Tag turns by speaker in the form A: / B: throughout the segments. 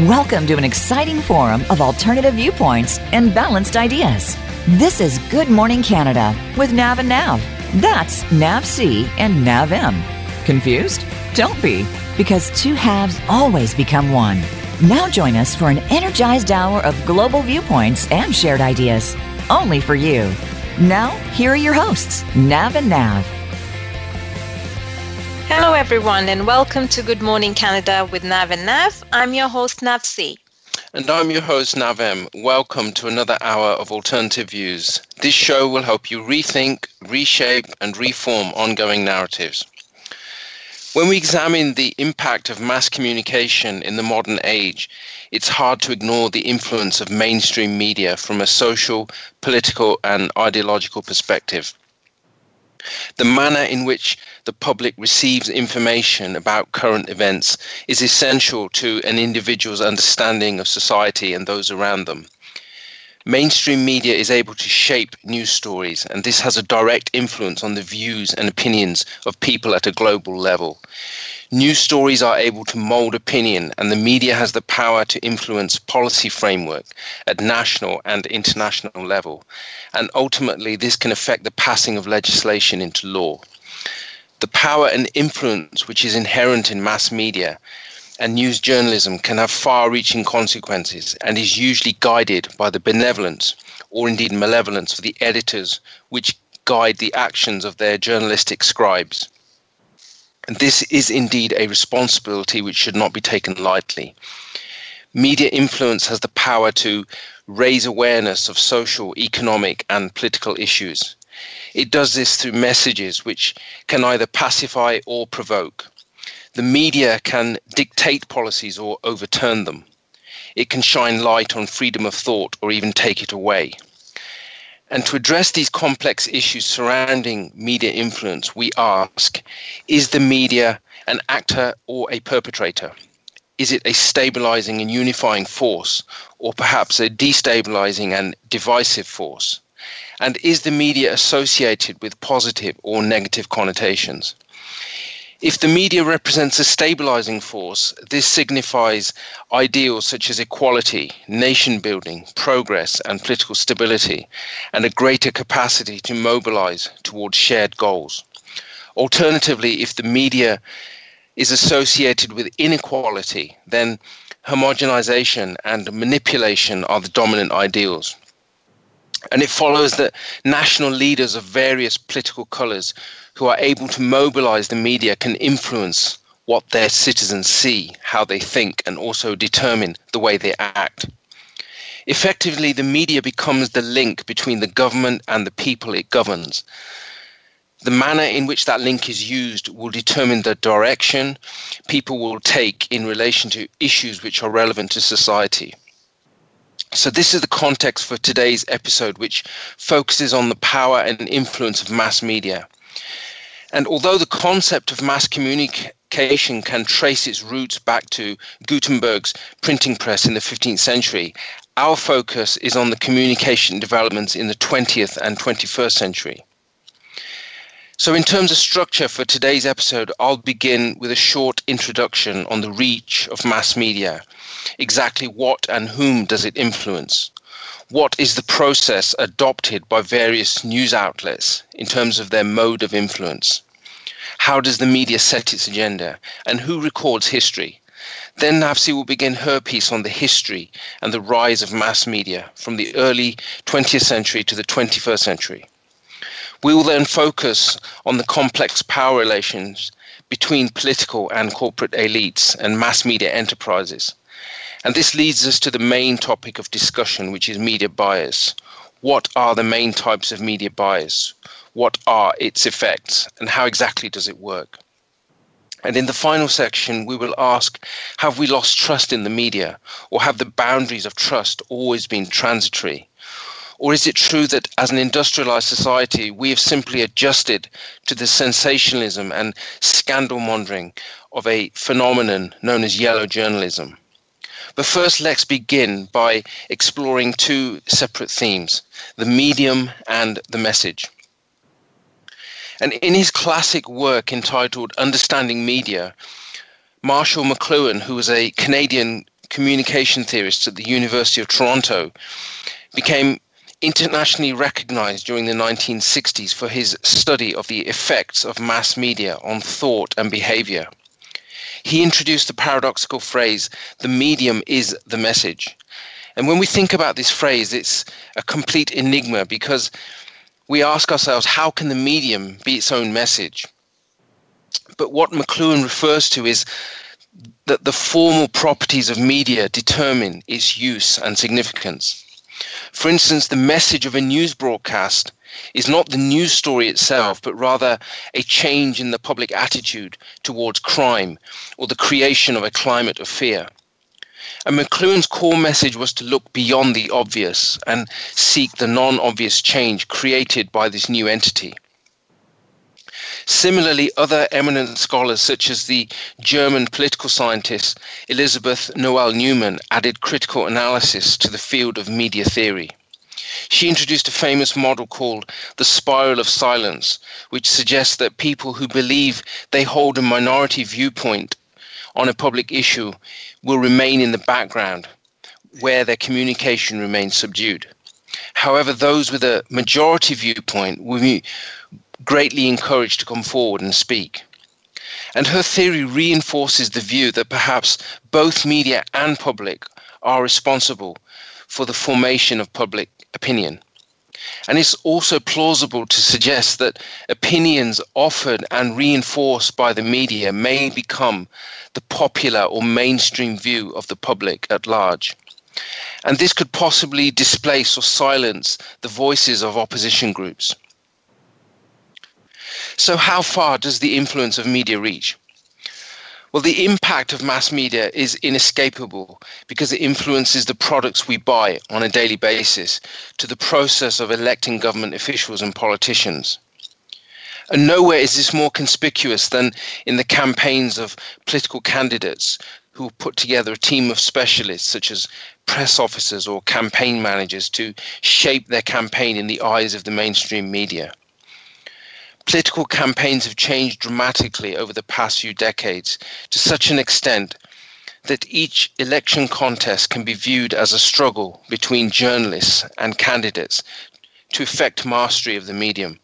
A: Welcome to an exciting forum of alternative viewpoints and balanced ideas. This is Good Morning Canada with Nav and Nav. That's Nav C and Nav M. Confused? Don't be, because two halves always become one. Now join us for an energized hour of global viewpoints and shared ideas. Only for you. Now, here are your hosts, Nav and Nav.
B: Hello, everyone, and welcome to Good Morning Canada with Nav and Nav. I'm your host, Nav C.
C: And I'm your host, Nav M. Welcome to another hour of Alternative Views. This show will help you rethink, reshape, and reform ongoing narratives. When we examine the impact of mass communication in the modern age, it's hard to ignore the influence of mainstream media from a social, political, and ideological perspective. The manner in which the public receives information about current events is essential to an individual's understanding of society and those around them. Mainstream media is able to shape news stories, and this has a direct influence on the views and opinions of people at a global level. News stories are able to mold opinion, and the media has the power to influence policy framework at national and international level. And ultimately, this can affect the passing of legislation into law. The power and influence which is inherent in mass media and news journalism can have far reaching consequences and is usually guided by the benevolence or indeed malevolence of the editors which guide the actions of their journalistic scribes. This is indeed a responsibility which should not be taken lightly. Media influence has the power to raise awareness of social, economic, and political issues. It does this through messages which can either pacify or provoke. The media can dictate policies or overturn them. It can shine light on freedom of thought or even take it away. And to address these complex issues surrounding media influence, we ask is the media an actor or a perpetrator? Is it a stabilizing and unifying force, or perhaps a destabilizing and divisive force? And is the media associated with positive or negative connotations? If the media represents a stabilizing force, this signifies ideals such as equality, nation building, progress, and political stability, and a greater capacity to mobilize towards shared goals. Alternatively, if the media is associated with inequality, then homogenization and manipulation are the dominant ideals. And it follows that national leaders of various political colors who are able to mobilize the media can influence what their citizens see, how they think, and also determine the way they act. Effectively, the media becomes the link between the government and the people it governs. The manner in which that link is used will determine the direction people will take in relation to issues which are relevant to society. So, this is the context for today's episode, which focuses on the power and influence of mass media. And although the concept of mass communication can trace its roots back to Gutenberg's printing press in the 15th century, our focus is on the communication developments in the 20th and 21st century. So, in terms of structure for today's episode, I'll begin with a short introduction on the reach of mass media Exactly what and whom does it influence? What is the process adopted by various news outlets in terms of their mode of influence? How does the media set its agenda? And who records history? Then Nav C will begin her piece on the history and the rise of mass media from the early 20th century to the 21st century. We will then focus on the complex power relations between political and corporate elites and mass media enterprises and this leads us to the main topic of discussion, which is media bias. What are the main types of media bias? What are its effects? And how exactly does it work? And in the final section, we will ask Have we lost trust in the media? Or have the boundaries of trust always been transitory? Or is it true that as an industrialized society, we have simply adjusted to the sensationalism and scandal mongering of a phenomenon known as yellow journalism? But first, let's begin by exploring two separate themes the medium and the message. And in his classic work entitled Understanding Media, Marshall McLuhan, who was a Canadian communication theorist at the University of Toronto, became internationally recognized during the 1960s for his study of the effects of mass media on thought and behavior. He introduced the paradoxical phrase, the medium is the message. And when we think about this phrase, it's a complete enigma because we ask ourselves, how can the medium be its own message? But what McLuhan refers to is that the formal properties of media determine its use and significance. For instance, the message of a news broadcast is not the news story itself, but rather a change in the public attitude towards crime or the creation of a climate of fear. And McLuhan's core message was to look beyond the obvious and seek the non obvious change created by this new entity. Similarly, other eminent scholars, such as the German political scientist Elisabeth Noelle-Neumann, added critical analysis to the field of media theory. She introduced a famous model called the spiral of silence, which suggests that people who believe they hold a minority viewpoint on a public issue will remain in the background where their communication remains subdued. However, those with a majority viewpoint will be greatly encouraged to come forward and speak. And her theory reinforces the view that perhaps both media and public are responsible for the formation of public opinion. And it's also plausible to suggest that opinions offered and reinforced by the media may become the popular or mainstream view of the public at large. And this could possibly displace or silence the voices of opposition groups. So, how far does the influence of media reach? Well, the impact of mass media is inescapable because it influences the products we buy on a daily basis to the process of electing government officials and politicians. And nowhere is this more conspicuous than in the campaigns of political candidates who put together a team of specialists, such as press officers or campaign managers, to shape their campaign in the eyes of the mainstream media political campaigns have changed dramatically over the past few decades to such an extent that each election contest can be viewed as a struggle between journalists and candidates to effect mastery of the medium.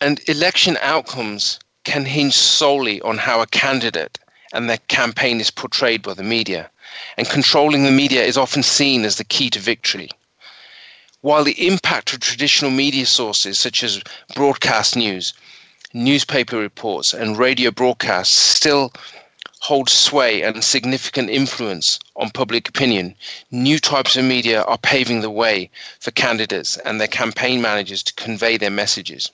C: And election outcomes can hinge solely on how a candidate and their campaign is portrayed by the media. And controlling the media is often seen as the key to victory. While the impact of traditional media sources such as broadcast news, newspaper reports, and radio broadcasts still hold sway and significant influence on public opinion, new types of media are paving the way for candidates and their campaign managers to convey their messages.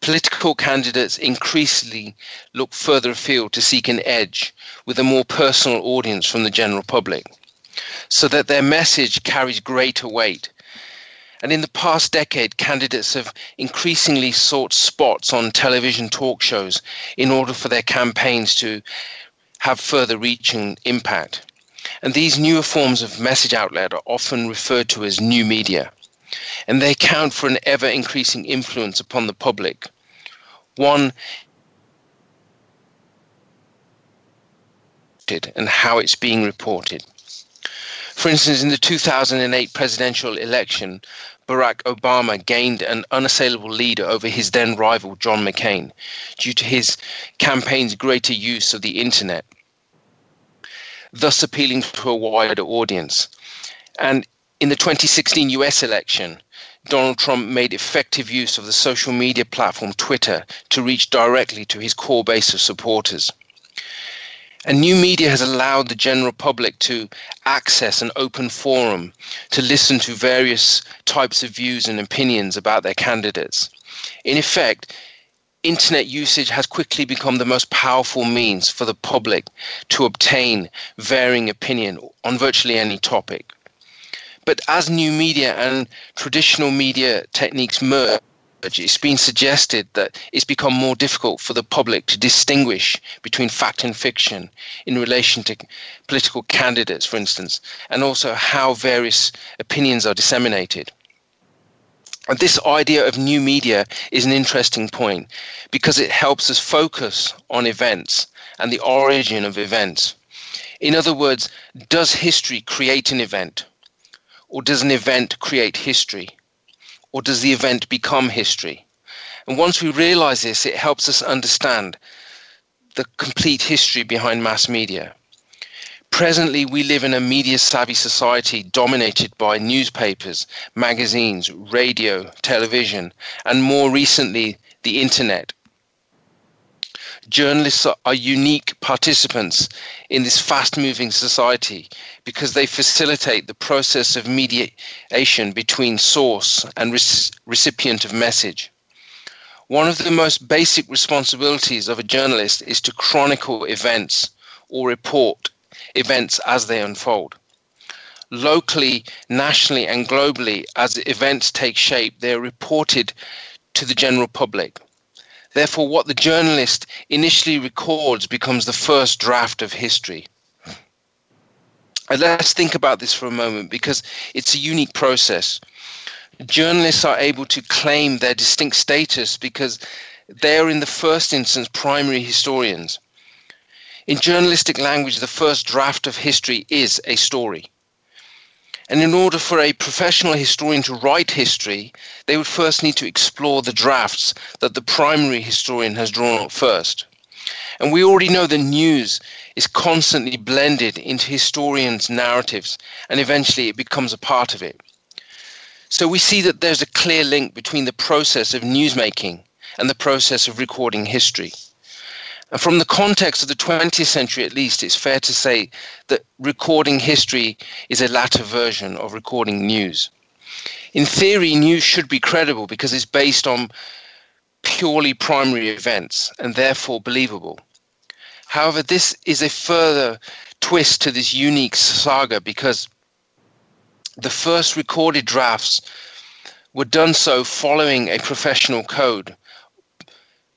C: Political candidates increasingly look further afield to seek an edge with a more personal audience from the general public so that their message carries greater weight. And in the past decade, candidates have increasingly sought spots on television talk shows in order for their campaigns to have further reach and impact. And these newer forms of message outlet are often referred to as new media. And they account for an ever increasing influence upon the public. One and how it's being reported. For instance, in the 2008 presidential election, Barack Obama gained an unassailable lead over his then rival John McCain due to his campaign's greater use of the internet, thus appealing to a wider audience. And in the 2016 US election, Donald Trump made effective use of the social media platform Twitter to reach directly to his core base of supporters. And new media has allowed the general public to access an open forum to listen to various types of views and opinions about their candidates. In effect, internet usage has quickly become the most powerful means for the public to obtain varying opinion on virtually any topic. But as new media and traditional media techniques merge, it's been suggested that it's become more difficult for the public to distinguish between fact and fiction in relation to political candidates, for instance, and also how various opinions are disseminated. And this idea of new media is an interesting point because it helps us focus on events and the origin of events. In other words, does history create an event? Or does an event create history? Or does the event become history? And once we realize this, it helps us understand the complete history behind mass media. Presently, we live in a media savvy society dominated by newspapers, magazines, radio, television, and more recently, the internet. Journalists are unique participants in this fast moving society because they facilitate the process of mediation between source and recipient of message. One of the most basic responsibilities of a journalist is to chronicle events or report events as they unfold. Locally, nationally, and globally, as events take shape, they are reported to the general public. Therefore, what the journalist initially records becomes the first draft of history. And let's think about this for a moment because it's a unique process. Journalists are able to claim their distinct status because they are, in the first instance, primary historians. In journalistic language, the first draft of history is a story. And in order for a professional historian to write history, they would first need to explore the drafts that the primary historian has drawn up first. And we already know that news is constantly blended into historians' narratives, and eventually it becomes a part of it. So we see that there's a clear link between the process of newsmaking and the process of recording history. From the context of the 20th century, at least, it's fair to say that recording history is a latter version of recording news. In theory, news should be credible because it's based on purely primary events and therefore believable. However, this is a further twist to this unique saga because the first recorded drafts were done so following a professional code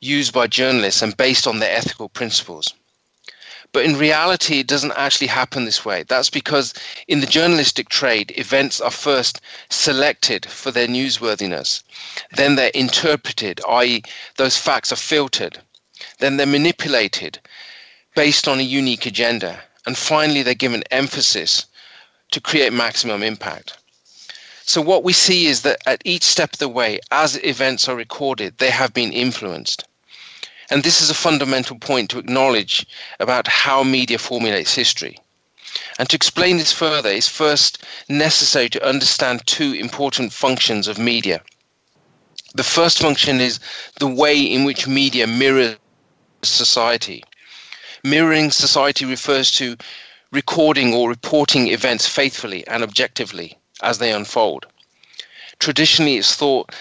C: used by journalists and based on their ethical principles. But in reality, it doesn't actually happen this way. That's because in the journalistic trade, events are first selected for their newsworthiness. Then they're interpreted, i.e., those facts are filtered. Then they're manipulated based on a unique agenda. And finally, they're given emphasis to create maximum impact. So, what we see is that at each step of the way, as events are recorded, they have been influenced. And this is a fundamental point to acknowledge about how media formulates history. And to explain this further, it's first necessary to understand two important functions of media. The first function is the way in which media mirrors society. Mirroring society refers to recording or reporting events faithfully and objectively as they unfold. Traditionally, it's thought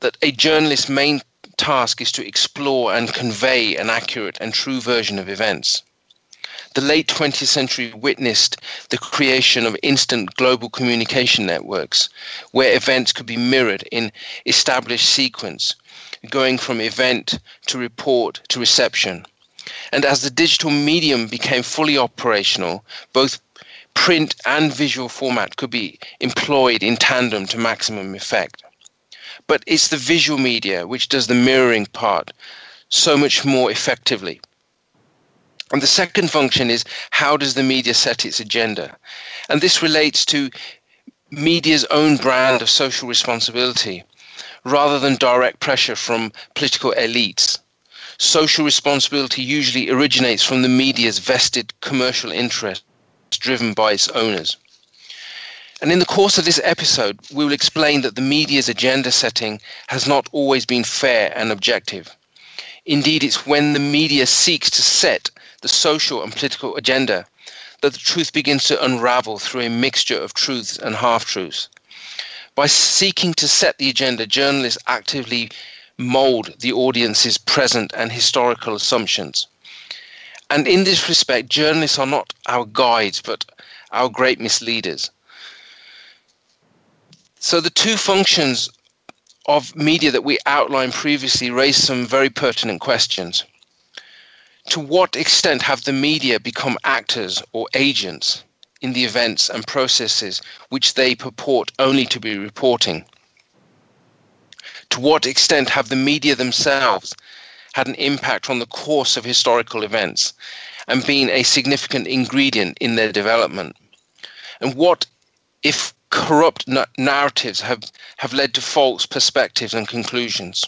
C: that a journalist's main task is to explore and convey an accurate and true version of events. The late 20th century witnessed the creation of instant global communication networks where events could be mirrored in established sequence, going from event to report to reception. And as the digital medium became fully operational, both print and visual format could be employed in tandem to maximum effect. But it's the visual media which does the mirroring part so much more effectively. And the second function is how does the media set its agenda? And this relates to media's own brand of social responsibility rather than direct pressure from political elites. Social responsibility usually originates from the media's vested commercial interests driven by its owners. And in the course of this episode, we will explain that the media's agenda setting has not always been fair and objective. Indeed, it's when the media seeks to set the social and political agenda that the truth begins to unravel through a mixture of truths and half truths. By seeking to set the agenda, journalists actively mold the audience's present and historical assumptions. And in this respect, journalists are not our guides, but our great misleaders. So the two functions of media that we outlined previously raise some very pertinent questions. To what extent have the media become actors or agents in the events and processes which they purport only to be reporting? To what extent have the media themselves had an impact on the course of historical events and been a significant ingredient in their development? And what if corrupt narratives have, have led to false perspectives and conclusions?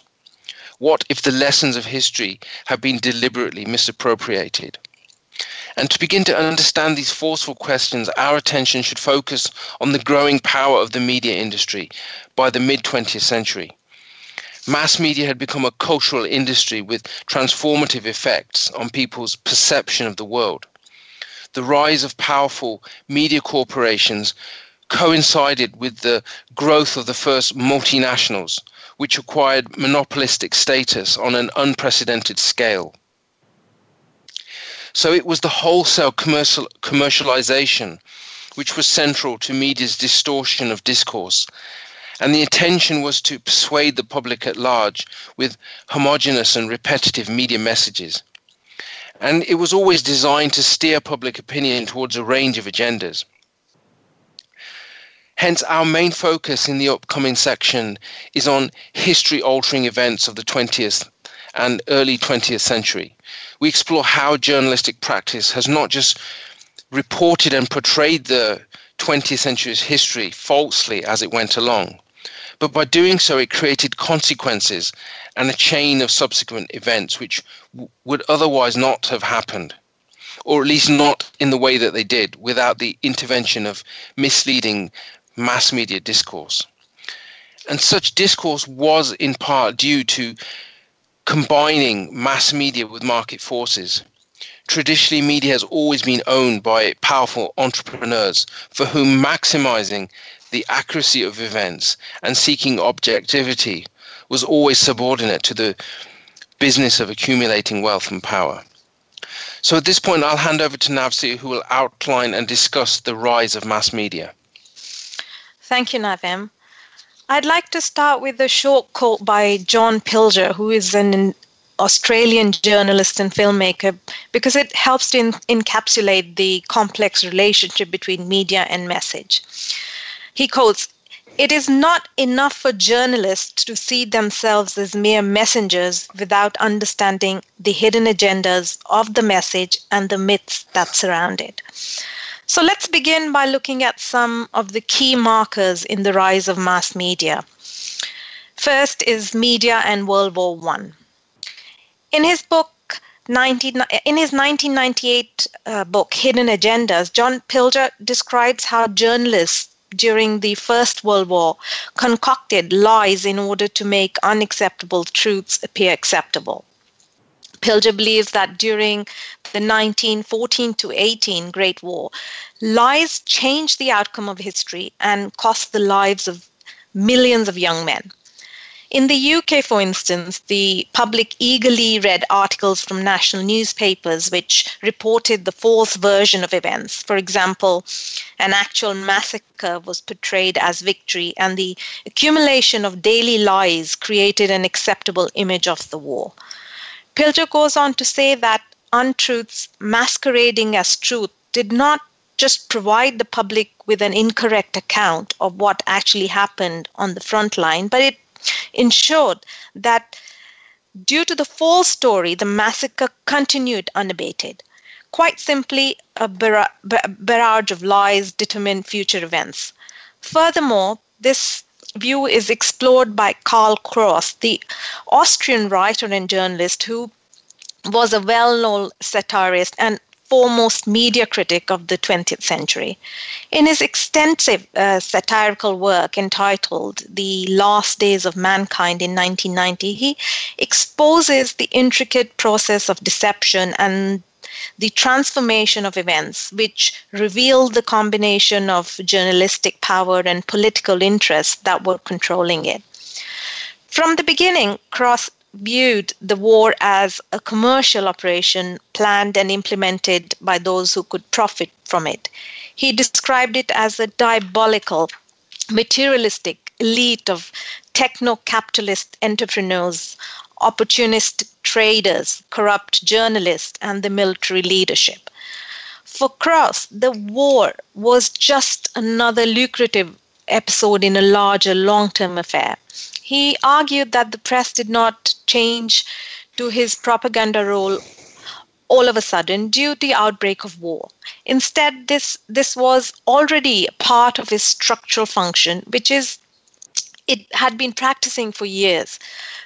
C: What if the lessons of history have been deliberately misappropriated? And to begin to understand these forceful questions, our attention should focus on the growing power of the media industry by the mid 20th century. Mass media had become a cultural industry with transformative effects on people's perception of the world. The rise of powerful media corporations coincided with the growth of the first multinationals, which acquired monopolistic status on an unprecedented scale. So it was the wholesale commercial, commercialization which was central to media's distortion of discourse. And the intention was to persuade the public at large with homogenous and repetitive media messages. And it was always designed to steer public opinion towards a range of agendas. Hence, our main focus in the upcoming section is on history altering events of the 20th and early 20th century. We explore how journalistic practice has not just reported and portrayed the 20th century's history falsely as it went along, but by doing so, it created consequences and a chain of subsequent events which w- would otherwise not have happened or at least not in the way that they did, without the intervention of misleading mass media discourse. And such discourse was in part due to combining mass media with market forces. Traditionally, media has always been owned by powerful entrepreneurs for whom maximizing the accuracy of events and seeking objectivity was always subordinate to the business of accumulating wealth and power. So at this point, I'll hand over to Nav C, who will outline and discuss the rise of mass media.
B: Thank you, Nav M. I'd like to start with a short quote by John Pilger, who is an Australian journalist and filmmaker, because it helps to encapsulate the complex relationship between media and message. He quotes, it is not enough for journalists to see themselves as mere messengers without understanding the hidden agendas of the message and the myths that surround it. So let's begin by looking at some of the key markers in the rise of mass media. First is media and World War One. In his book 19, in his 1998 uh, book Hidden Agendas, John Pilger describes how journalists during the First World War concocted lies in order to make unacceptable truths appear acceptable. Pilger believes that during the 1914 to 18 Great War, lies changed the outcome of history and cost the lives of millions of young men. In the UK, for instance, the public eagerly read articles from national newspapers which reported the false version of events. For example, an actual massacre was portrayed as victory, and the accumulation of daily lies created an acceptable image of the war. Pilger goes on to say that untruths masquerading as truth did not just provide the public with an incorrect account of what actually happened on the front line, but it ensured that due to the false story, the massacre continued unabated. Quite simply, a barrage of lies determined future events. Furthermore, this view is explored by Karl Kraus, the Austrian writer and journalist who was a well known satirist and foremost media critic of the 20th century. In his extensive uh, satirical work entitled The Last Days of Mankind in 1990, he exposes the intricate process of deception and the transformation of events, which revealed the combination of journalistic power and political interests that were controlling it. From the beginning, Kraus viewed the war as a commercial operation planned and implemented by those who could profit from it. He described it as a diabolical, materialistic elite of techno capitalist entrepreneurs, opportunist traders, corrupt journalists, and the military leadership. For Kraus, the war was just another lucrative episode in a larger long term affair. He argued that the press did not change to his propaganda role all of a sudden due to the outbreak of war. Instead, this, this was already a part of his structural function, which is it had been practicing for years.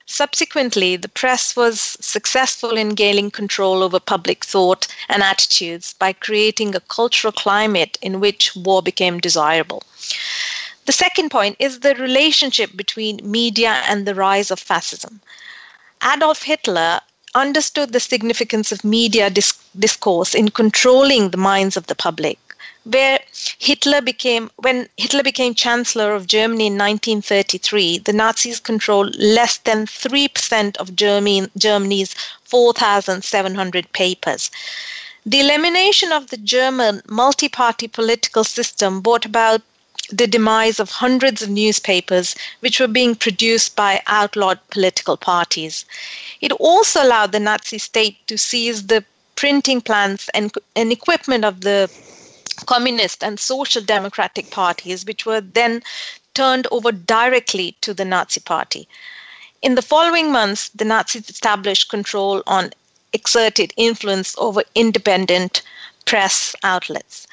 B: Subsequently, the press was successful in gaining control over public thought and attitudes by creating a cultural climate in which war became desirable. The second point is the relationship between media and the rise of fascism. Adolf Hitler understood the significance of media discourse in controlling the minds of the public where Hitler became when Hitler became chancellor of Germany in 1933 the Nazis controlled less than 3% of Germany, Germany's 4700 papers the elimination of the German multi-party political system brought about the demise of hundreds of newspapers which were being produced by outlawed political parties. It also allowed the Nazi state to seize the printing plants and, and equipment of the communist and social democratic parties, which were then turned over directly to the Nazi Party. In the following months, the Nazis established control on exerted influence over independent press outlets.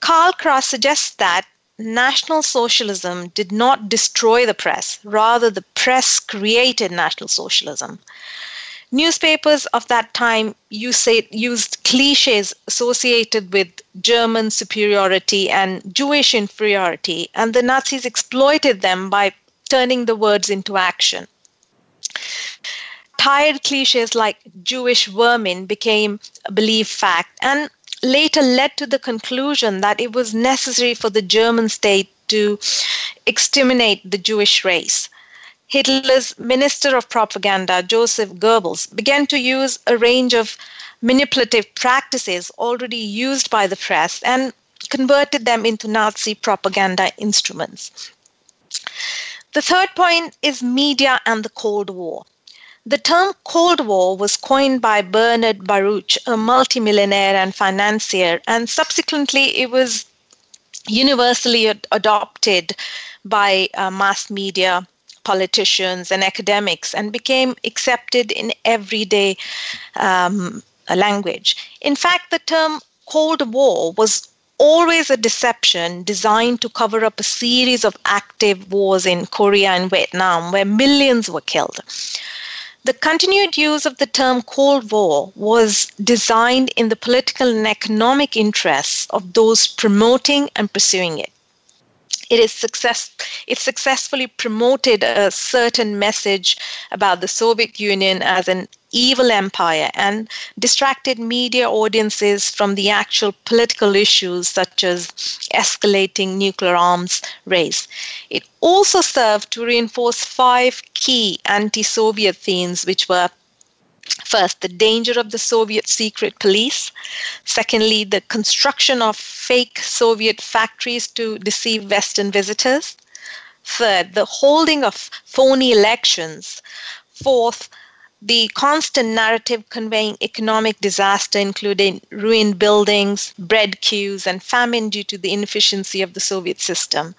B: Karl Kraus suggests that National Socialism did not destroy the press, rather, the press created National Socialism. Newspapers of that time used cliches associated with German superiority and Jewish inferiority, and the Nazis exploited them by turning the words into action. Tired cliches like Jewish vermin became a believed fact, and later led to the conclusion that it was necessary for the German state to exterminate the Jewish race. Hitler's Minister of Propaganda, Joseph Goebbels, began to use a range of manipulative practices already used by the press and converted them into Nazi propaganda instruments. The third point is media and the Cold War. The term Cold War was coined by Bernard Baruch, a multimillionaire and financier, and subsequently it was universally ad- adopted by uh, mass media, politicians, and academics, and became accepted in everyday um, language. In fact, the term Cold War was always a deception designed to cover up a series of active wars in Korea and Vietnam where millions were killed. The continued use of the term Cold War was designed in the political and economic interests of those promoting and pursuing it. It is success. It successfully promoted a certain message about the Soviet Union as an evil empire and distracted media audiences from the actual political issues such as escalating nuclear arms race. It also served to reinforce five key anti Soviet themes, which were First, the danger of the Soviet secret police. Secondly, the construction of fake Soviet factories to deceive Western visitors. Third, the holding of phony elections. Fourth, the constant narrative conveying economic disaster, including ruined buildings, bread queues, and famine due to the inefficiency of the Soviet system.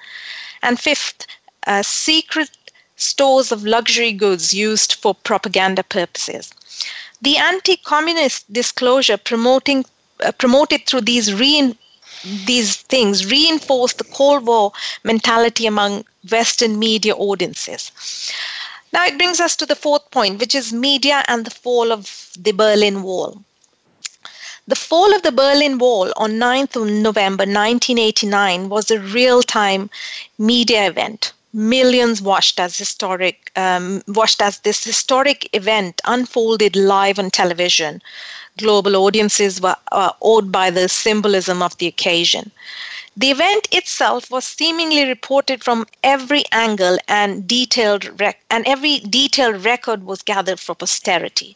B: And fifth, uh, secret stores of luxury goods used for propaganda purposes. The anti communist disclosure promoting, uh, promoted through these rein, these things reinforced the Cold War mentality among Western media audiences. Now it brings us to the fourth point, which is media and the fall of the Berlin Wall. The fall of the Berlin Wall on 9th of November 1989 was a real time media event. Millions watched as historic um, watched as this historic event unfolded live on television. Global audiences were uh, awed by the symbolism of the occasion. The event itself was seemingly reported from every angle and detailed rec- and every detailed record was gathered for posterity.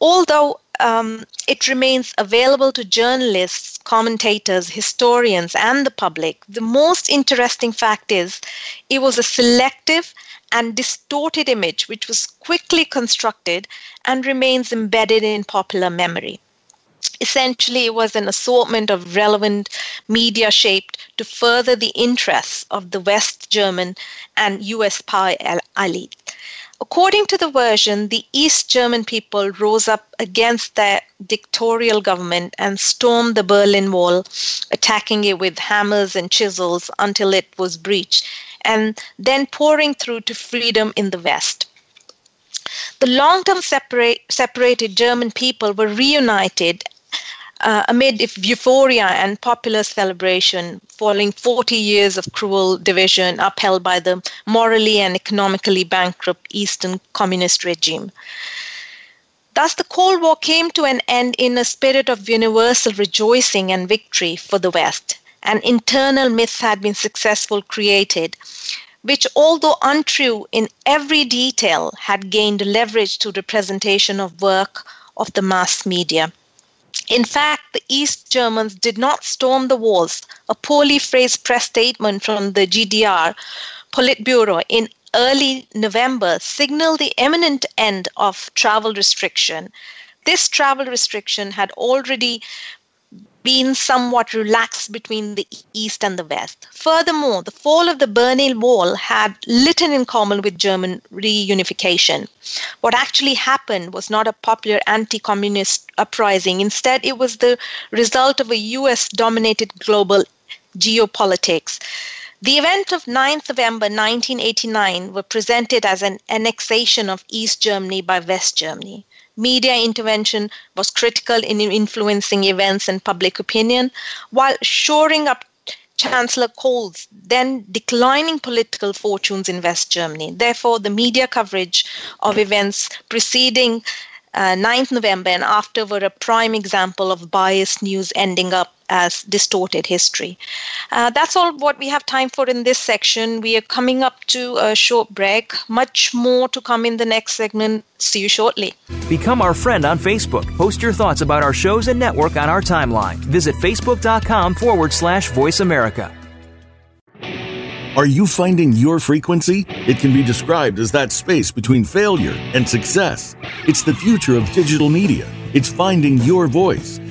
B: Although um, it remains available to journalists, commentators, historians, and the public, the most interesting fact is it was a selective and distorted image which was quickly constructed and remains embedded in popular memory. Essentially, it was an assortment of relevant media shaped to further the interests of the West German and US power elite. According to the version, the East German people rose up against their dictatorial government and stormed the Berlin Wall, attacking it with hammers and chisels until it was breached, and then pouring through to freedom in the West. The long term separate, separated German people were reunited uh, amid euphoria and popular celebration following 40 years of cruel division upheld by the morally and economically bankrupt Eastern Communist regime. Thus, the Cold War came to an end in a spirit of universal rejoicing and victory for the West. An internal myth had been successfully created, which, although untrue in every detail, had gained leverage to the presentation of work of the mass media. In fact, the East Germans did not storm the walls. A poorly phrased press statement from the GDR Politburo in early November signaled the imminent end of travel restriction. This travel restriction had already been somewhat relaxed between the East and the West. Furthermore, the fall of the Berlin Wall had little in common with German reunification. What actually happened was not a popular anti communist uprising. Instead, it was the result of a US dominated global geopolitics. The event of 9th November 1989 were presented as an annexation of East Germany by West Germany media intervention was critical in influencing events and public opinion, while shoring up Chancellor Kohl's then declining political fortunes in West Germany. Therefore, the media coverage of events preceding uh, 9th November and after were a prime example of biased news ending up as distorted history. Uh, that's all what we have time for in this section. We are coming up to a short break. Much more to come in the next segment. See you shortly.
D: Become our friend on Facebook. Post your thoughts about our shows and network on our timeline. Visit facebook.com forward slash voice America.
E: Are you finding your frequency? It can be described as that space between failure and success. It's the future of digital media. It's finding your voice.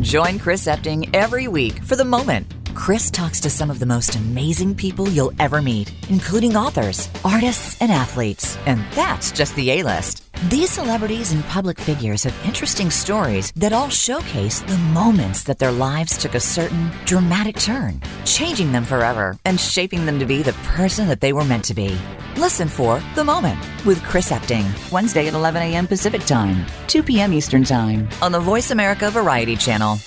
A: Join Chris Epting every week for The Moment. Chris talks to some of the most amazing people you'll ever meet, including authors, artists, and athletes. And that's just the A list. These celebrities and public figures have interesting stories that all showcase the moments that their lives took a certain dramatic turn, changing them forever and shaping them to be the person that they were meant to be. Listen for The Moment with Chris Epting, Wednesday at 11 a.m. Pacific Time, 2 p.m. Eastern Time on the Voice America Variety Channel.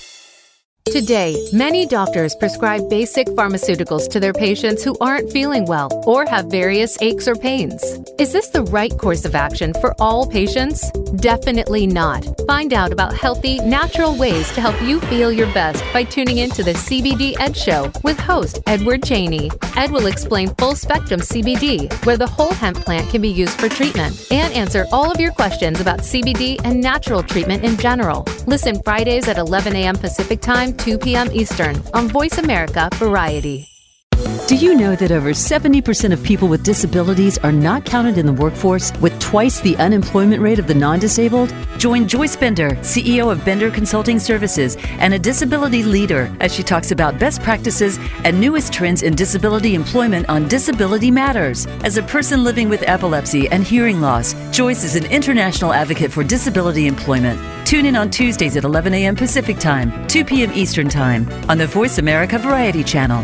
F: Today, many doctors prescribe basic pharmaceuticals to their patients who aren't feeling well or have various aches or pains. Is this the right course of action for all patients? Definitely not. Find out about healthy, natural ways to help you feel your best by tuning in to the CBD Ed Show with host Edward Cheney. Ed will explain full spectrum CBD, where the whole hemp plant can be used for treatment, and answer all of your questions about CBD and natural treatment in general. Listen Fridays at 11 a.m. Pacific Time 2 p.m. Eastern on Voice America Variety.
G: Do you know that over 70% of people with disabilities are not counted in the workforce with twice the unemployment rate of the non disabled? Join Joyce Bender, CEO of Bender Consulting Services and a disability leader, as she talks about best practices and newest trends in disability employment on Disability Matters. As a person living with epilepsy and hearing loss, Joyce is an international advocate for disability employment. Tune in on Tuesdays at 11 a.m. Pacific Time, 2 p.m. Eastern Time on the Voice America Variety Channel.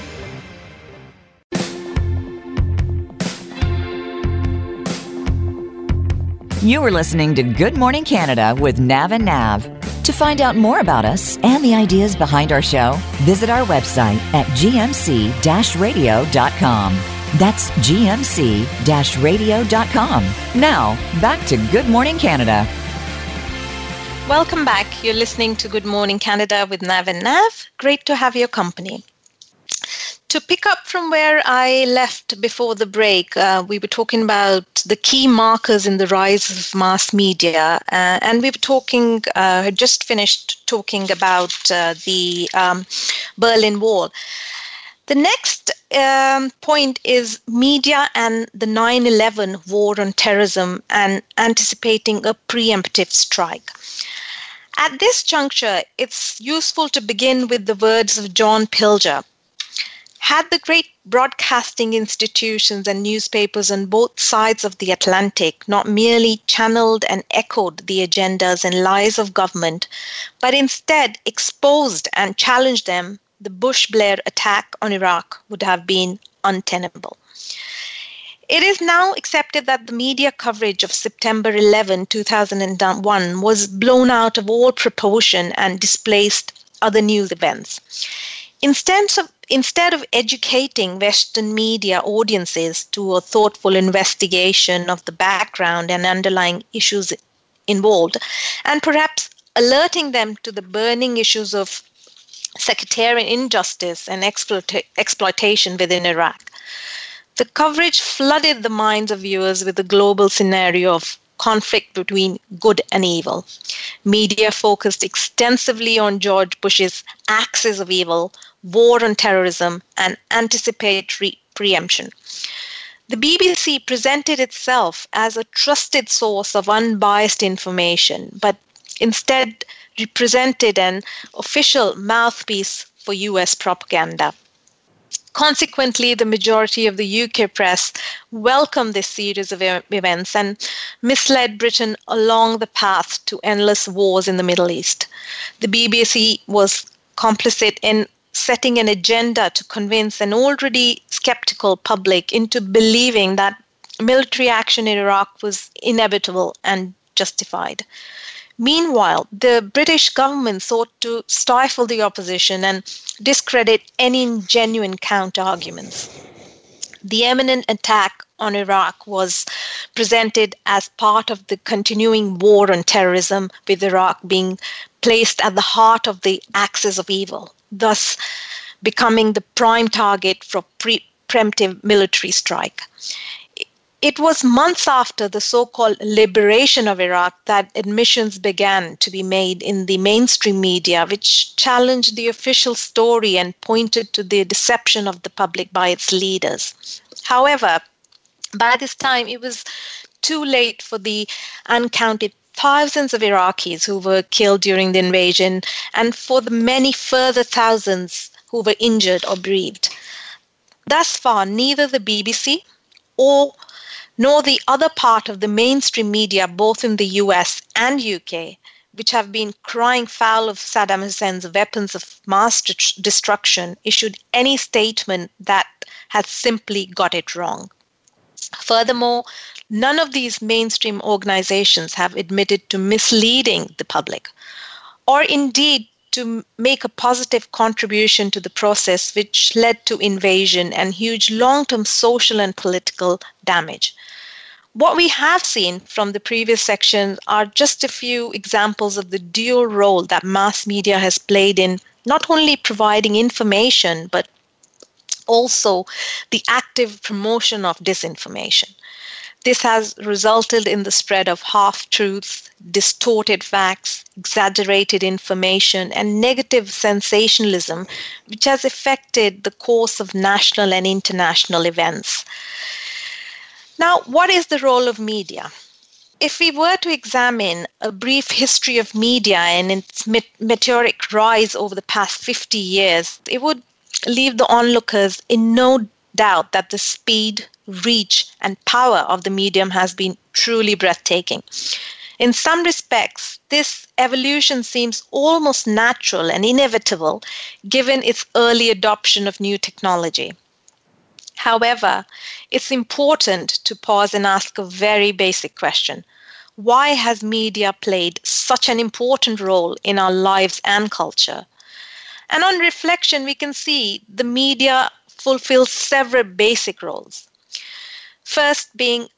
A: You are listening to Good Morning Canada with Nav and Nav. To find out more about us and the ideas behind our show, visit our website at gmc radio.com. That's gmc radio.com. Now, back to Good Morning Canada.
B: Welcome back. You're listening to Good Morning Canada with Nav and Nav. Great to have your company. To pick up from where I left before the break, uh, we were talking about the key markers in the rise of mass media, uh, and we were talking, uh, just finished talking about uh, the um, Berlin Wall. The next um, point is media and the 9 11 war on terrorism and anticipating a preemptive strike. At this juncture, it's useful to begin with the words of John Pilger, had the great broadcasting institutions and newspapers on both sides of the Atlantic not merely channeled and echoed the agendas and lies of government, but instead exposed and challenged them, the Bush Blair attack on Iraq would have been untenable. It is now accepted that the media coverage of September 11, 2001 was blown out of all proportion and displaced other news events. Instead of, instead of educating Western media audiences to a thoughtful investigation of the background and underlying issues involved, and perhaps alerting them to the burning issues of sectarian injustice and exploita- exploitation within Iraq. The coverage flooded the minds of viewers with the global scenario of conflict between good and evil. Media focused extensively on George Bush's axis of evil, war on terrorism, and anticipatory preemption. The BBC presented itself as a trusted source of unbiased information, but instead represented an official mouthpiece for US propaganda. Consequently, the majority of the UK press welcomed this series of events and misled Britain along the path to endless wars in the Middle East. The BBC was complicit in setting an agenda to convince an already skeptical public into believing that military action in Iraq was inevitable and justified. Meanwhile, the British government sought to stifle the opposition and discredit any genuine counter arguments. The imminent attack on Iraq was presented as part of the continuing war on terrorism, with Iraq being placed at the heart of the axis of evil, thus becoming the prime target for pre- preemptive military strike. It was months after the so called liberation of Iraq that admissions began to be made in the mainstream media, which challenged the official story and pointed to the deception of the public by its leaders. However, by this time, it was too late for the uncounted thousands of Iraqis who were killed during the invasion and for the many further thousands who were injured or bereaved. Thus far, neither the BBC or nor the other part of the mainstream media, both in the US and UK, which have been crying foul of Saddam Hussein's weapons of mass destruction, issued any statement that had simply got it wrong. Furthermore, none of these mainstream organizations have admitted to misleading the public or indeed to make a positive contribution to the process which led to invasion and huge long term social and political damage. What we have seen from the previous sections are just a few examples of the dual role that mass media has played in not only providing information, but also the active promotion of disinformation. This has resulted in the spread of half truths, distorted facts, exaggerated information, and negative sensationalism, which has affected the course of national and international events. Now, what is the role of media? If we were to examine a brief history of media and its meteoric rise over the past 50 years, it would leave the onlookers in no doubt that the speed, reach, and power of the medium has been truly breathtaking. In some respects, this evolution seems almost natural and inevitable given its early adoption of new technology. However, it's important to pause and ask a very basic question why has media played such an important role in our lives and culture? And on reflection, we can see the media fulfills several basic roles. First being,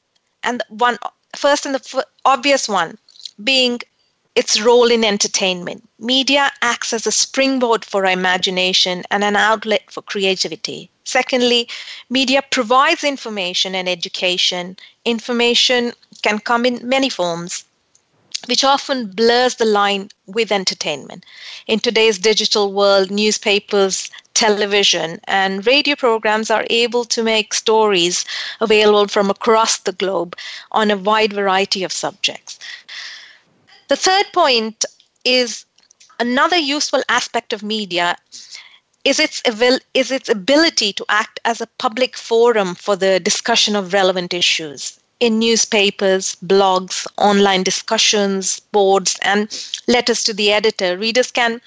B: and one first and the f- obvious one being its role in entertainment. Media acts as a springboard for our imagination and an outlet for creativity. Secondly, media provides information and education. Information can come in many forms, which often blurs the line with entertainment. In today's digital world, newspapers, television, and radio programs are able to make stories available from across the globe on a wide variety of subjects. The third point is another useful aspect of media is its, is its ability to act as a public forum for the discussion of relevant issues. In newspapers, blogs, online discussions, boards, and letters to the editor, readers can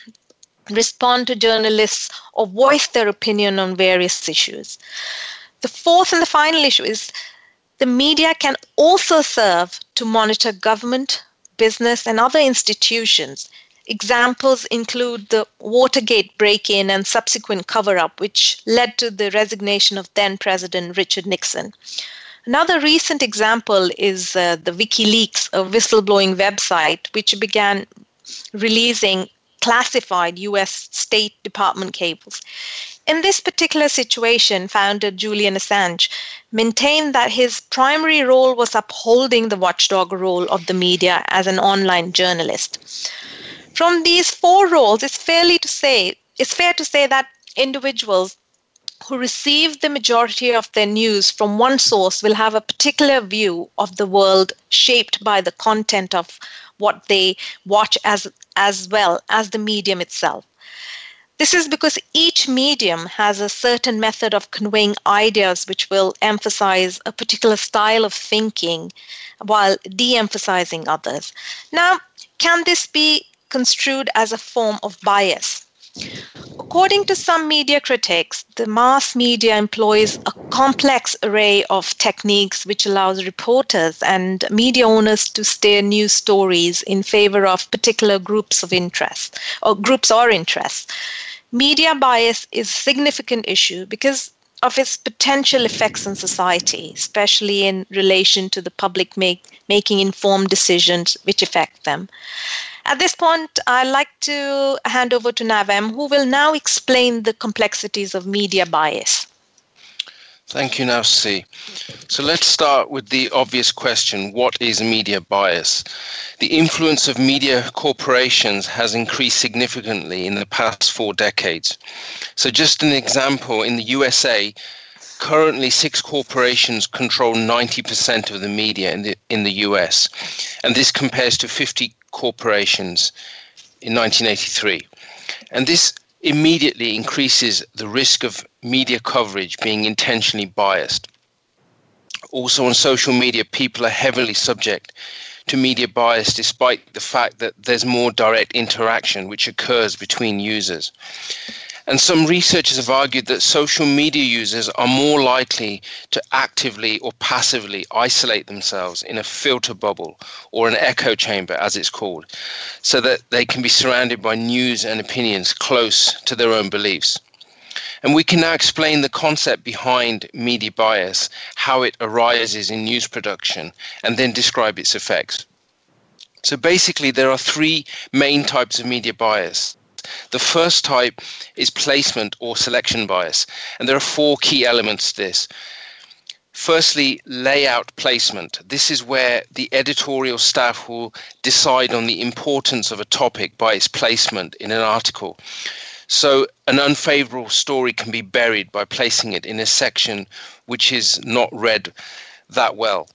B: respond to journalists or voice their opinion on various issues. The fourth and the final issue is the media can also serve to monitor government, business, and other institutions. Examples include the Watergate break in and subsequent cover up, which led to the resignation of then President Richard Nixon. Another recent example is uh, the WikiLeaks, a whistleblowing website, which began releasing classified US State Department cables. In this particular situation, founder Julian Assange maintained that his primary role was upholding the watchdog role of the media as an online journalist. From these four roles, it's fairly to say it's fair to say that individuals who receive the majority of their news from one source will have a particular view of the world shaped by the content of what they watch as as well as the medium itself. This is because each medium has a certain method of conveying ideas which will emphasize a particular style of thinking while de emphasizing others. Now, can this be construed as a form of bias? According to some media critics, the mass media employs a complex array of techniques which allows reporters and media owners to steer news stories in favor of particular groups of interest or groups or interests media bias is a significant issue because of its potential effects on society, especially in relation to the public make, making informed decisions which affect them. At this point, I'd like to hand over to Nav M, who will now explain the complexities of media bias.
C: Thank you, Nav C. So let's start with the obvious question what is media bias? The influence of media corporations has increased significantly in the past four decades. So, just an example in the USA, currently six corporations control 90% of the media in the, in the US, and this compares to 50 corporations in 1983. And this immediately increases the risk of media coverage being intentionally biased. Also, on social media, people are heavily subject to media bias despite the fact that there's more direct interaction which occurs between users. And some researchers have argued that social media users are more likely to actively or passively isolate themselves in a filter bubble or an echo chamber, as it's called, so that they can be surrounded by news and opinions close to their own beliefs. And we can now explain the concept behind media bias, how it arises in news production, and then describe its effects. So basically, there are three main types of media bias the first type is placement or selection bias, and there are four key elements to this. Firstly, layout placement. This is where the editorial staff will decide on the importance of a topic by its placement in an article. So, an unfavorable story can be buried by placing it in a section which is not read that well.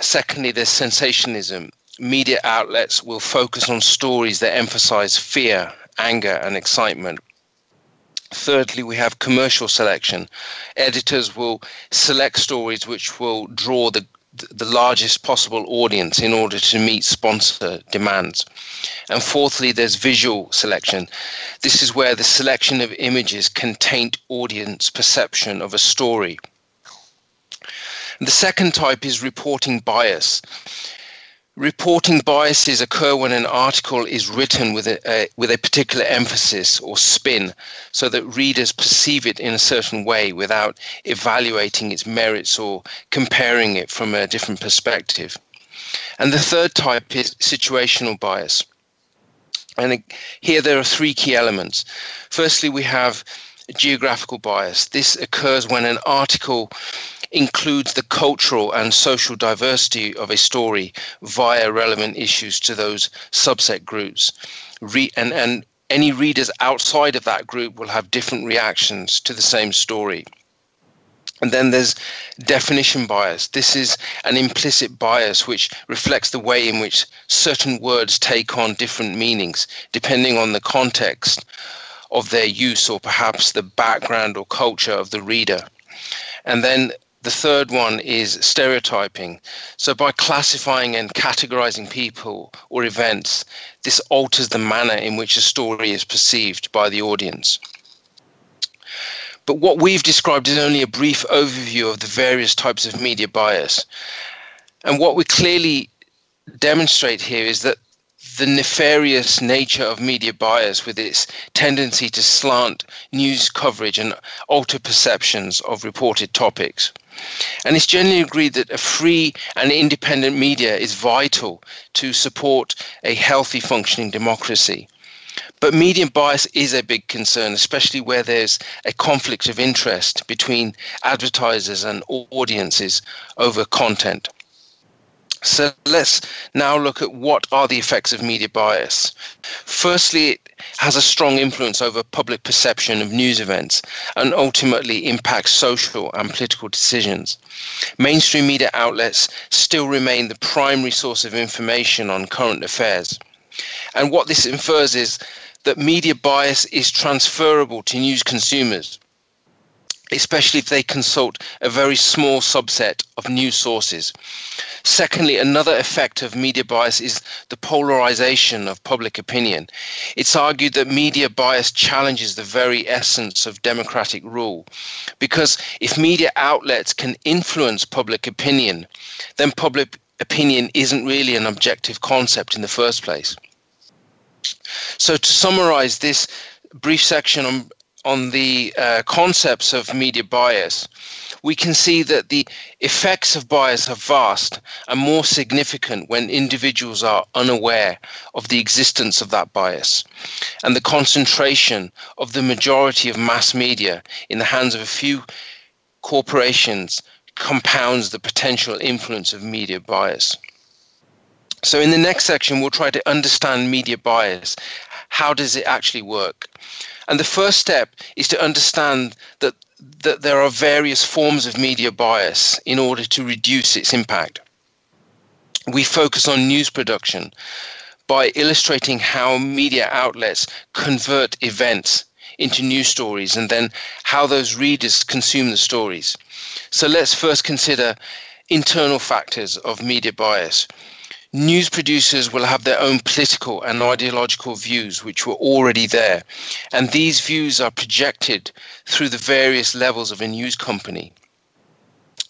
C: Secondly, there's sensationalism. Media outlets will focus on stories that emphasize fear anger, and excitement. Thirdly, we have commercial selection. Editors will select stories which will draw the the largest possible audience in order to meet sponsor demands. And fourthly, there's visual selection. This is where the selection of images can taint audience perception of a story. The second type is reporting bias. Reporting biases occur when an article is written with a, with a particular emphasis or spin so that readers perceive it in a certain way without evaluating its merits or comparing it from a different perspective. And the third type is situational bias. And here there are three key elements. Firstly, we have geographical bias. This occurs when an article includes the cultural and social diversity of a story via relevant issues to those subset groups. Re- and, and any readers outside of that group will have different reactions to the same story. And then there's definition bias. This is an implicit bias which reflects the way in which certain words take on different meanings depending on the context of their use or perhaps the background or culture of the reader. And then the third one is stereotyping. So, by classifying and categorizing people or events, this alters the manner in which a story is perceived by the audience. But what we've described is only a brief overview of the various types of media bias. And what we clearly demonstrate here is that the nefarious nature of media bias with its tendency to slant news coverage and alter perceptions of reported topics. And it's generally agreed that a free and independent media is vital to support a healthy functioning democracy. But media bias is a big concern, especially where there's a conflict of interest between advertisers and audiences over content. So let's now look at what are the effects of media bias. Firstly, it has a strong influence over public perception of news events and ultimately impacts social and political decisions. Mainstream media outlets still remain the primary source of information on current affairs. And what this infers is that media bias is transferable to news consumers especially if they consult a very small subset of news sources. Secondly, another effect of media bias is the polarization of public opinion. It's argued that media bias challenges the very essence of democratic rule. Because if media outlets can influence public opinion, then public opinion isn't really an objective concept in the first place. So, to summarize this brief section on on the uh, concepts of media bias, we can see that the effects of bias are vast and more significant when individuals are unaware of the existence of that bias. And the concentration of the majority of mass media in the hands of a few corporations compounds the potential influence of media bias. So, in the next section, we'll try to understand media bias. How does it actually work? And the first step is to understand that, that there are various forms of media bias in order to reduce its impact. We focus on news production by illustrating how media outlets convert events into news stories and then how those readers consume the stories. So let's first consider internal factors of media bias news producers will have their own political and ideological views, which were already there. And these views are projected through the various levels of a news company.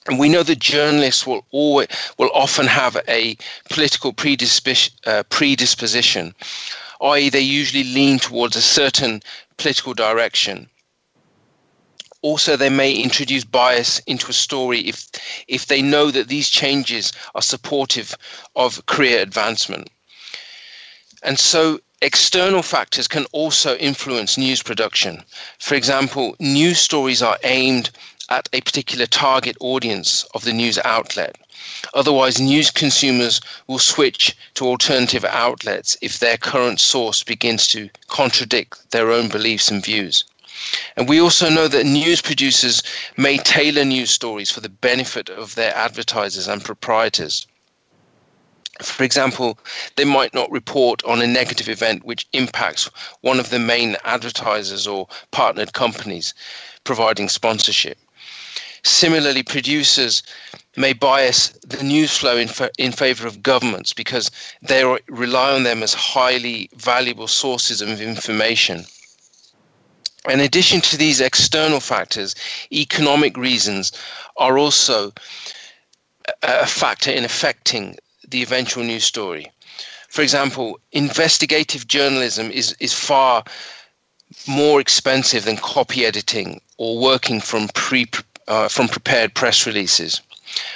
C: And we know that journalists will always, will often have a political predispos- uh, predisposition, i.e., they usually lean towards a certain political direction also they may introduce bias into a story if if they know that these changes are supportive of career advancement. And so external factors can also influence news production. For example news stories are aimed at a particular target audience of the news outlet. Otherwise, news consumers will switch to alternative outlets if their current source begins to contradict their own beliefs and views. And we also know that news producers may tailor news stories for the benefit of their advertisers and proprietors. For example, they might not report on a negative event which impacts one of the main advertisers or partnered companies providing sponsorship. Similarly, producers may bias the news flow in, fa- in favor of governments because they rely on them as highly valuable sources of information. In addition to these external factors, economic reasons are also a factor in affecting the eventual news story. For example, investigative journalism is, is far more expensive than copy editing or working from pre uh, from prepared press releases.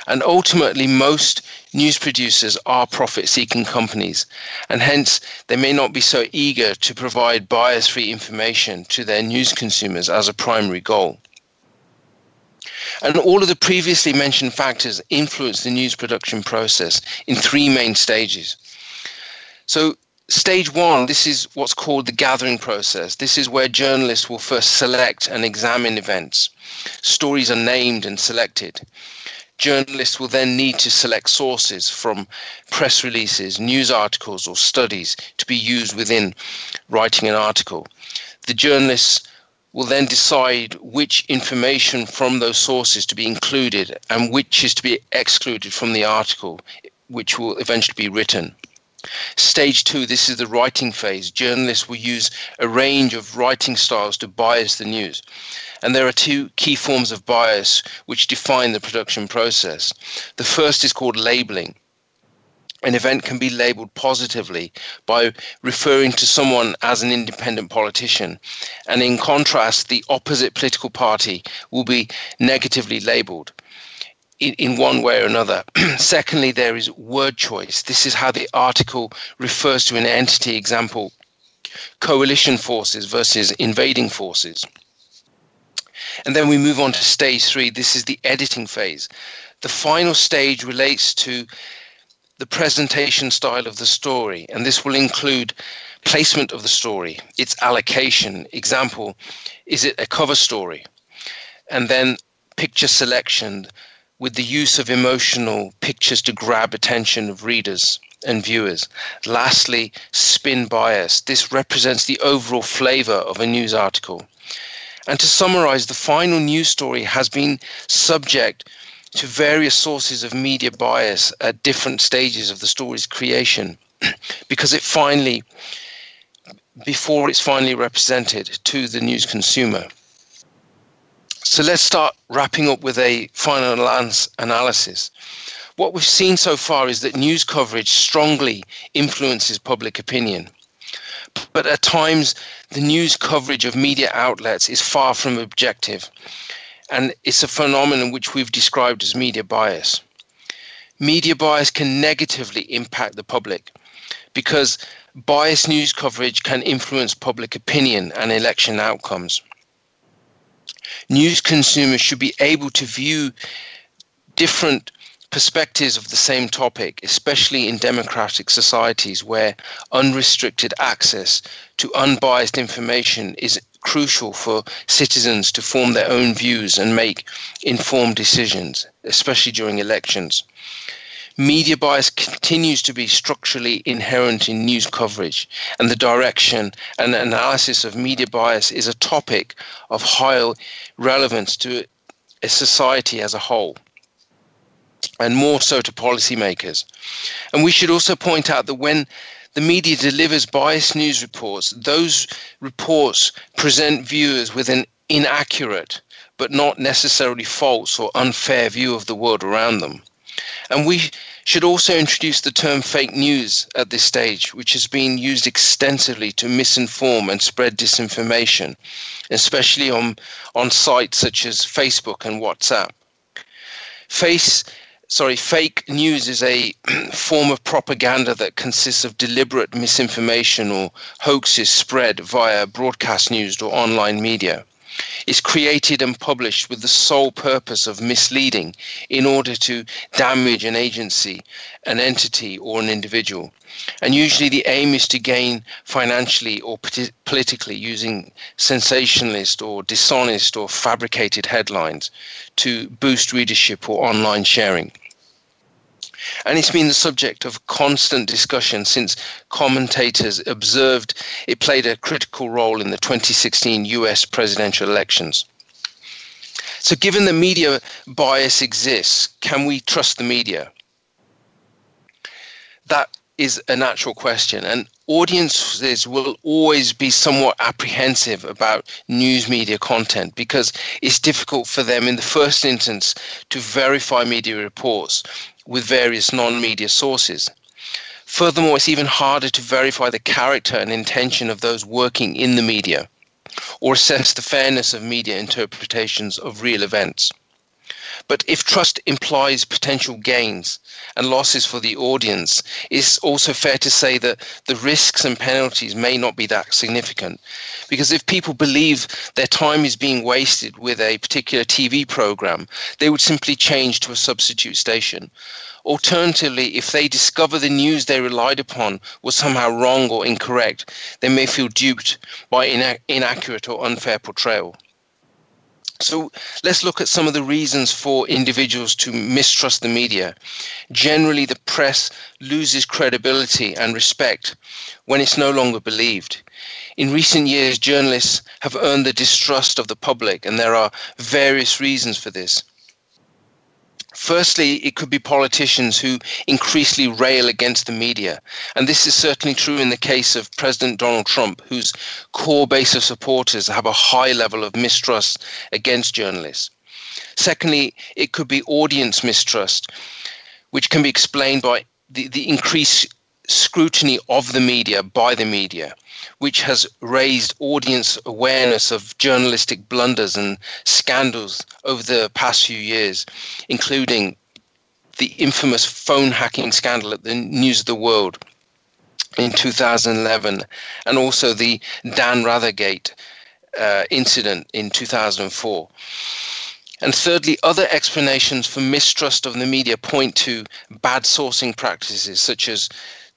C: And ultimately, most news producers are profit seeking companies, and hence they may not be so eager to provide bias free information to their news consumers as a primary goal. And all of the previously mentioned factors influence the news production process in three main stages. So, stage one, this is what's called the gathering process. This is where journalists will first select and examine events. Stories are named and selected. Journalists will then need to select sources from press releases, news articles, or studies to be used within writing an article. The journalists will then decide which information from those sources to be included and which is to be excluded from the article, which will eventually be written. Stage two, this is the writing phase. Journalists will use a range of writing styles to bias the news. And there are two key forms of bias which define the production process. The first is called labeling. An event can be labeled positively by referring to someone as an independent politician, and in contrast, the opposite political party will be negatively labeled in, in one way or another. Secondly, there is word choice. This is how the article refers to an entity, example, coalition forces versus invading forces. And then we move on to stage three. This is the editing phase. The final stage relates to the presentation style of the story, and this will include placement of the story, its allocation. Example, is it a cover story? And then picture selection with the use of emotional pictures to grab attention of readers and viewers. Lastly, spin bias. This represents the overall flavor of a news article. And to summarize, the final news story has been subject to various sources of media bias at different stages of the story's creation because it finally, before it's finally represented to the news consumer. So let's start wrapping up with a final analysis. What we've seen so far is that news coverage strongly influences public opinion. But at times, the news coverage of media outlets is far from objective, and it's a phenomenon which we've described as media bias. Media bias can negatively impact the public because biased news coverage can influence public opinion and election outcomes. News consumers should be able to view different perspectives of the same topic, especially in democratic societies where unrestricted access to unbiased information is crucial for citizens to form their own views and make informed decisions, especially during elections. Media bias continues to be structurally inherent in news coverage, and the direction and analysis of media bias is a topic of high relevance to a society as a whole and more so to policymakers. And we should also point out that when the media delivers biased news reports, those reports present viewers with an inaccurate but not necessarily false or unfair view of the world around them. And we should also introduce the term fake news at this stage, which has been used extensively to misinform and spread disinformation, especially on, on sites such as Facebook and WhatsApp. Face sorry, fake news is a form of propaganda that consists of deliberate misinformation or hoaxes spread via broadcast news or online media. It's created and published with the sole purpose of misleading in order to damage an agency, an entity, or an individual. And usually the aim is to gain financially or politically using sensationalist or dishonest or fabricated headlines to boost readership or online sharing. And it's been the subject of constant discussion since commentators observed it played a critical role in the 2016 US presidential elections. So, given the media bias exists, can we trust the media? That is a natural question, and audiences will always be somewhat apprehensive about news media content because it's difficult for them in the first instance to verify media reports with various non media sources. Furthermore, it's even harder to verify the character and intention of those working in the media or assess the fairness of media interpretations of real events. But if trust implies potential gains and losses for the audience, it's also fair to say that the risks and penalties may not be that significant. Because if people believe their time is being wasted with a particular TV program, they would simply change to a substitute station. Alternatively, if they discover the news they relied upon was somehow wrong or incorrect, they may feel duped by inac- inaccurate or unfair portrayal. So let's look at some of the reasons for individuals to mistrust the media. Generally, the press loses credibility and respect when it's no longer believed. In recent years, journalists have earned the distrust of the public, and there are various reasons for this. Firstly, it could be politicians who increasingly rail against the media. And this is certainly true in the case of President Donald Trump, whose core base of supporters have a high level of mistrust against journalists. Secondly, it could be audience mistrust, which can be explained by the, the increased scrutiny of the media by the media which has raised audience awareness of journalistic blunders and scandals over the past few years, including the infamous phone hacking scandal at the News of the World in 2011, and also the Dan Rathergate uh, incident in 2004. And thirdly, other explanations for mistrust of the media point to bad sourcing practices, such as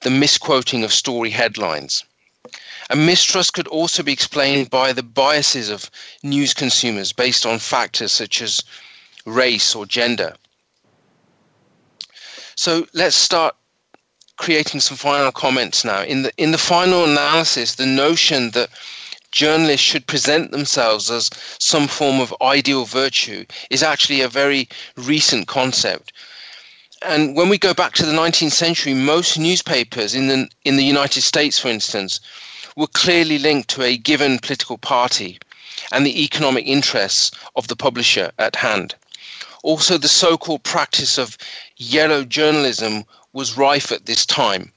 C: the misquoting of story headlines. And mistrust could also be explained by the biases of news consumers based on factors such as race or gender. So let's start creating some final comments now. In the in the final analysis, the notion that journalists should present themselves as some form of ideal virtue is actually a very recent concept. And when we go back to the 19th century, most newspapers in the in the United States, for instance, were clearly linked to a given political party and the economic interests of the publisher at hand. Also, the so called practice of yellow journalism was rife at this time.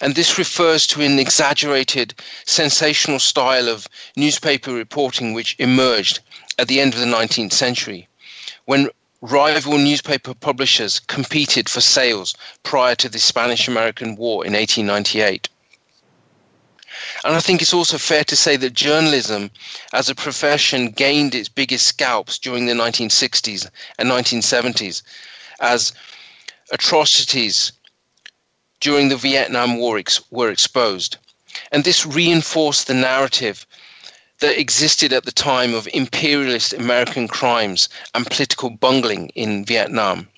C: And this refers to an exaggerated, sensational style of newspaper reporting which emerged at the end of the 19th century, when rival newspaper publishers competed for sales prior to the Spanish American War in 1898. And I think it's also fair to say that journalism as a profession gained its biggest scalps during the 1960s and 1970s as atrocities during the Vietnam War ex- were exposed. And this reinforced the narrative that existed at the time of imperialist American crimes and political bungling in Vietnam.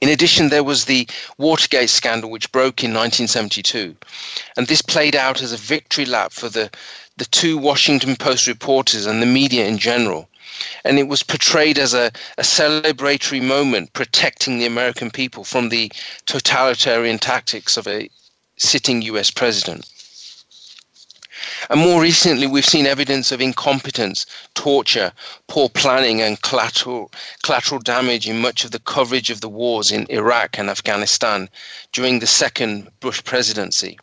C: In addition, there was the Watergate scandal, which broke in 1972. And this played out as a victory lap for the, the two Washington Post reporters and the media in general. And it was portrayed as a, a celebratory moment protecting the American people from the totalitarian tactics of a sitting US president. And more recently, we've seen evidence of incompetence, torture, poor planning, and collateral, collateral damage in much of the coverage of the wars in Iraq and Afghanistan during the second Bush presidency.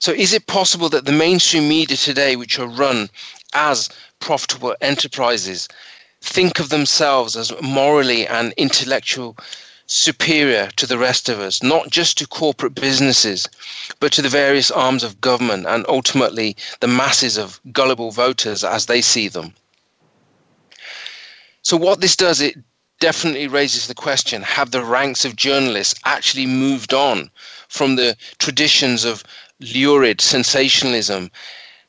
C: So, is it possible that the mainstream media today, which are run as profitable enterprises, think of themselves as morally and intellectual superior to the rest of us, not just to corporate businesses, but to the various arms of government and ultimately the masses of gullible voters as they see them. So, what this does, it definitely raises the question have the ranks of journalists actually moved on from the traditions of lurid sensationalism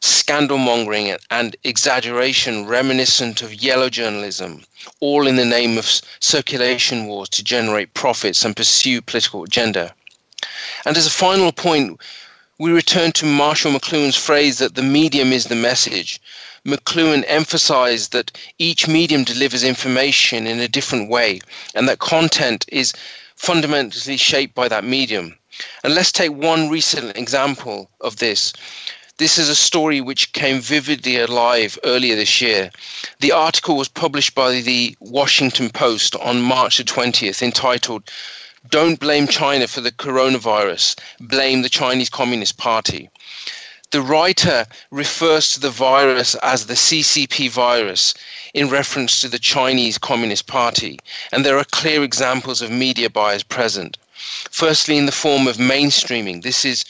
C: scandal mongering and exaggeration reminiscent of yellow journalism, all in the name of circulation wars to generate profits and pursue political agenda. And as a final point, we return to Marshall McLuhan's phrase that the medium is the message. McLuhan emphasized that each medium delivers information in a different way and that content is fundamentally shaped by that medium. And let's take one recent example of this This is a story which came vividly alive earlier this year. The article was published by the Washington Post on March the 20th, entitled Don't Blame China for the Coronavirus, Blame the Chinese Communist Party. The writer refers to the virus as the CCP virus in reference to the Chinese Communist Party, and there are clear examples of media bias present. Firstly, in the form of mainstreaming, this is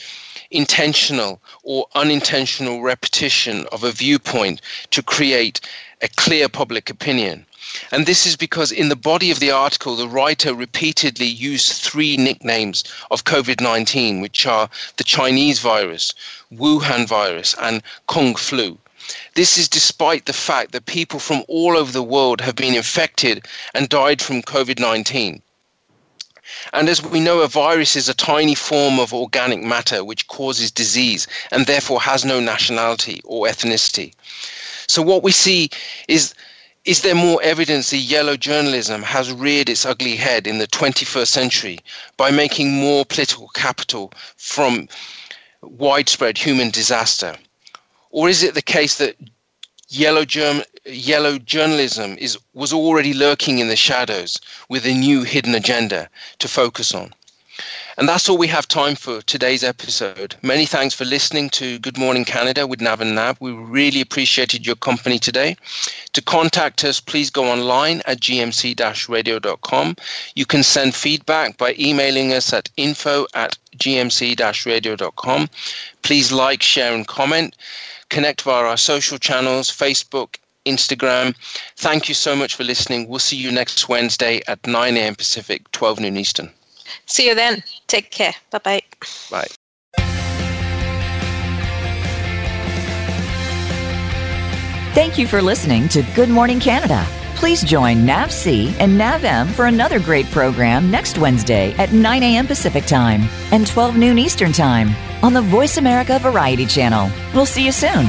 C: intentional or unintentional repetition of a viewpoint to create a clear public opinion. And this is because in the body of the article, the writer repeatedly used three nicknames of COVID 19, which are the Chinese virus, Wuhan virus, and Kung flu. This is despite the fact that people from all over the world have been infected and died from COVID 19. And as we know, a virus is a tiny form of organic matter which causes disease and therefore has no nationality or ethnicity. So, what we see is is there more evidence that yellow journalism has reared its ugly head in the 21st century by making more political capital from widespread human disaster? Or is it the case that yellow, germ, yellow journalism is, was already lurking in the shadows with a new hidden agenda to focus on? And that's all we have time for today's episode. Many thanks for listening to Good Morning Canada with Nav and Nav. We really appreciated your company today. To contact us, please go online at gmc radio.com. You can send feedback by emailing us at info at gmc radio.com. Please like, share, and comment. Connect via our social channels Facebook, Instagram. Thank you so much for listening. We'll see you next Wednesday at 9 a.m. Pacific, 12 noon Eastern.
B: See you then. Take care. Bye bye.
C: Bye.
A: Thank you for listening to Good Morning Canada. Please join Nav C and Nav M for another great program next Wednesday at 9 a.m. Pacific Time and 12 noon Eastern Time on the VoiceAmerica Variety Channel. We'll see you soon.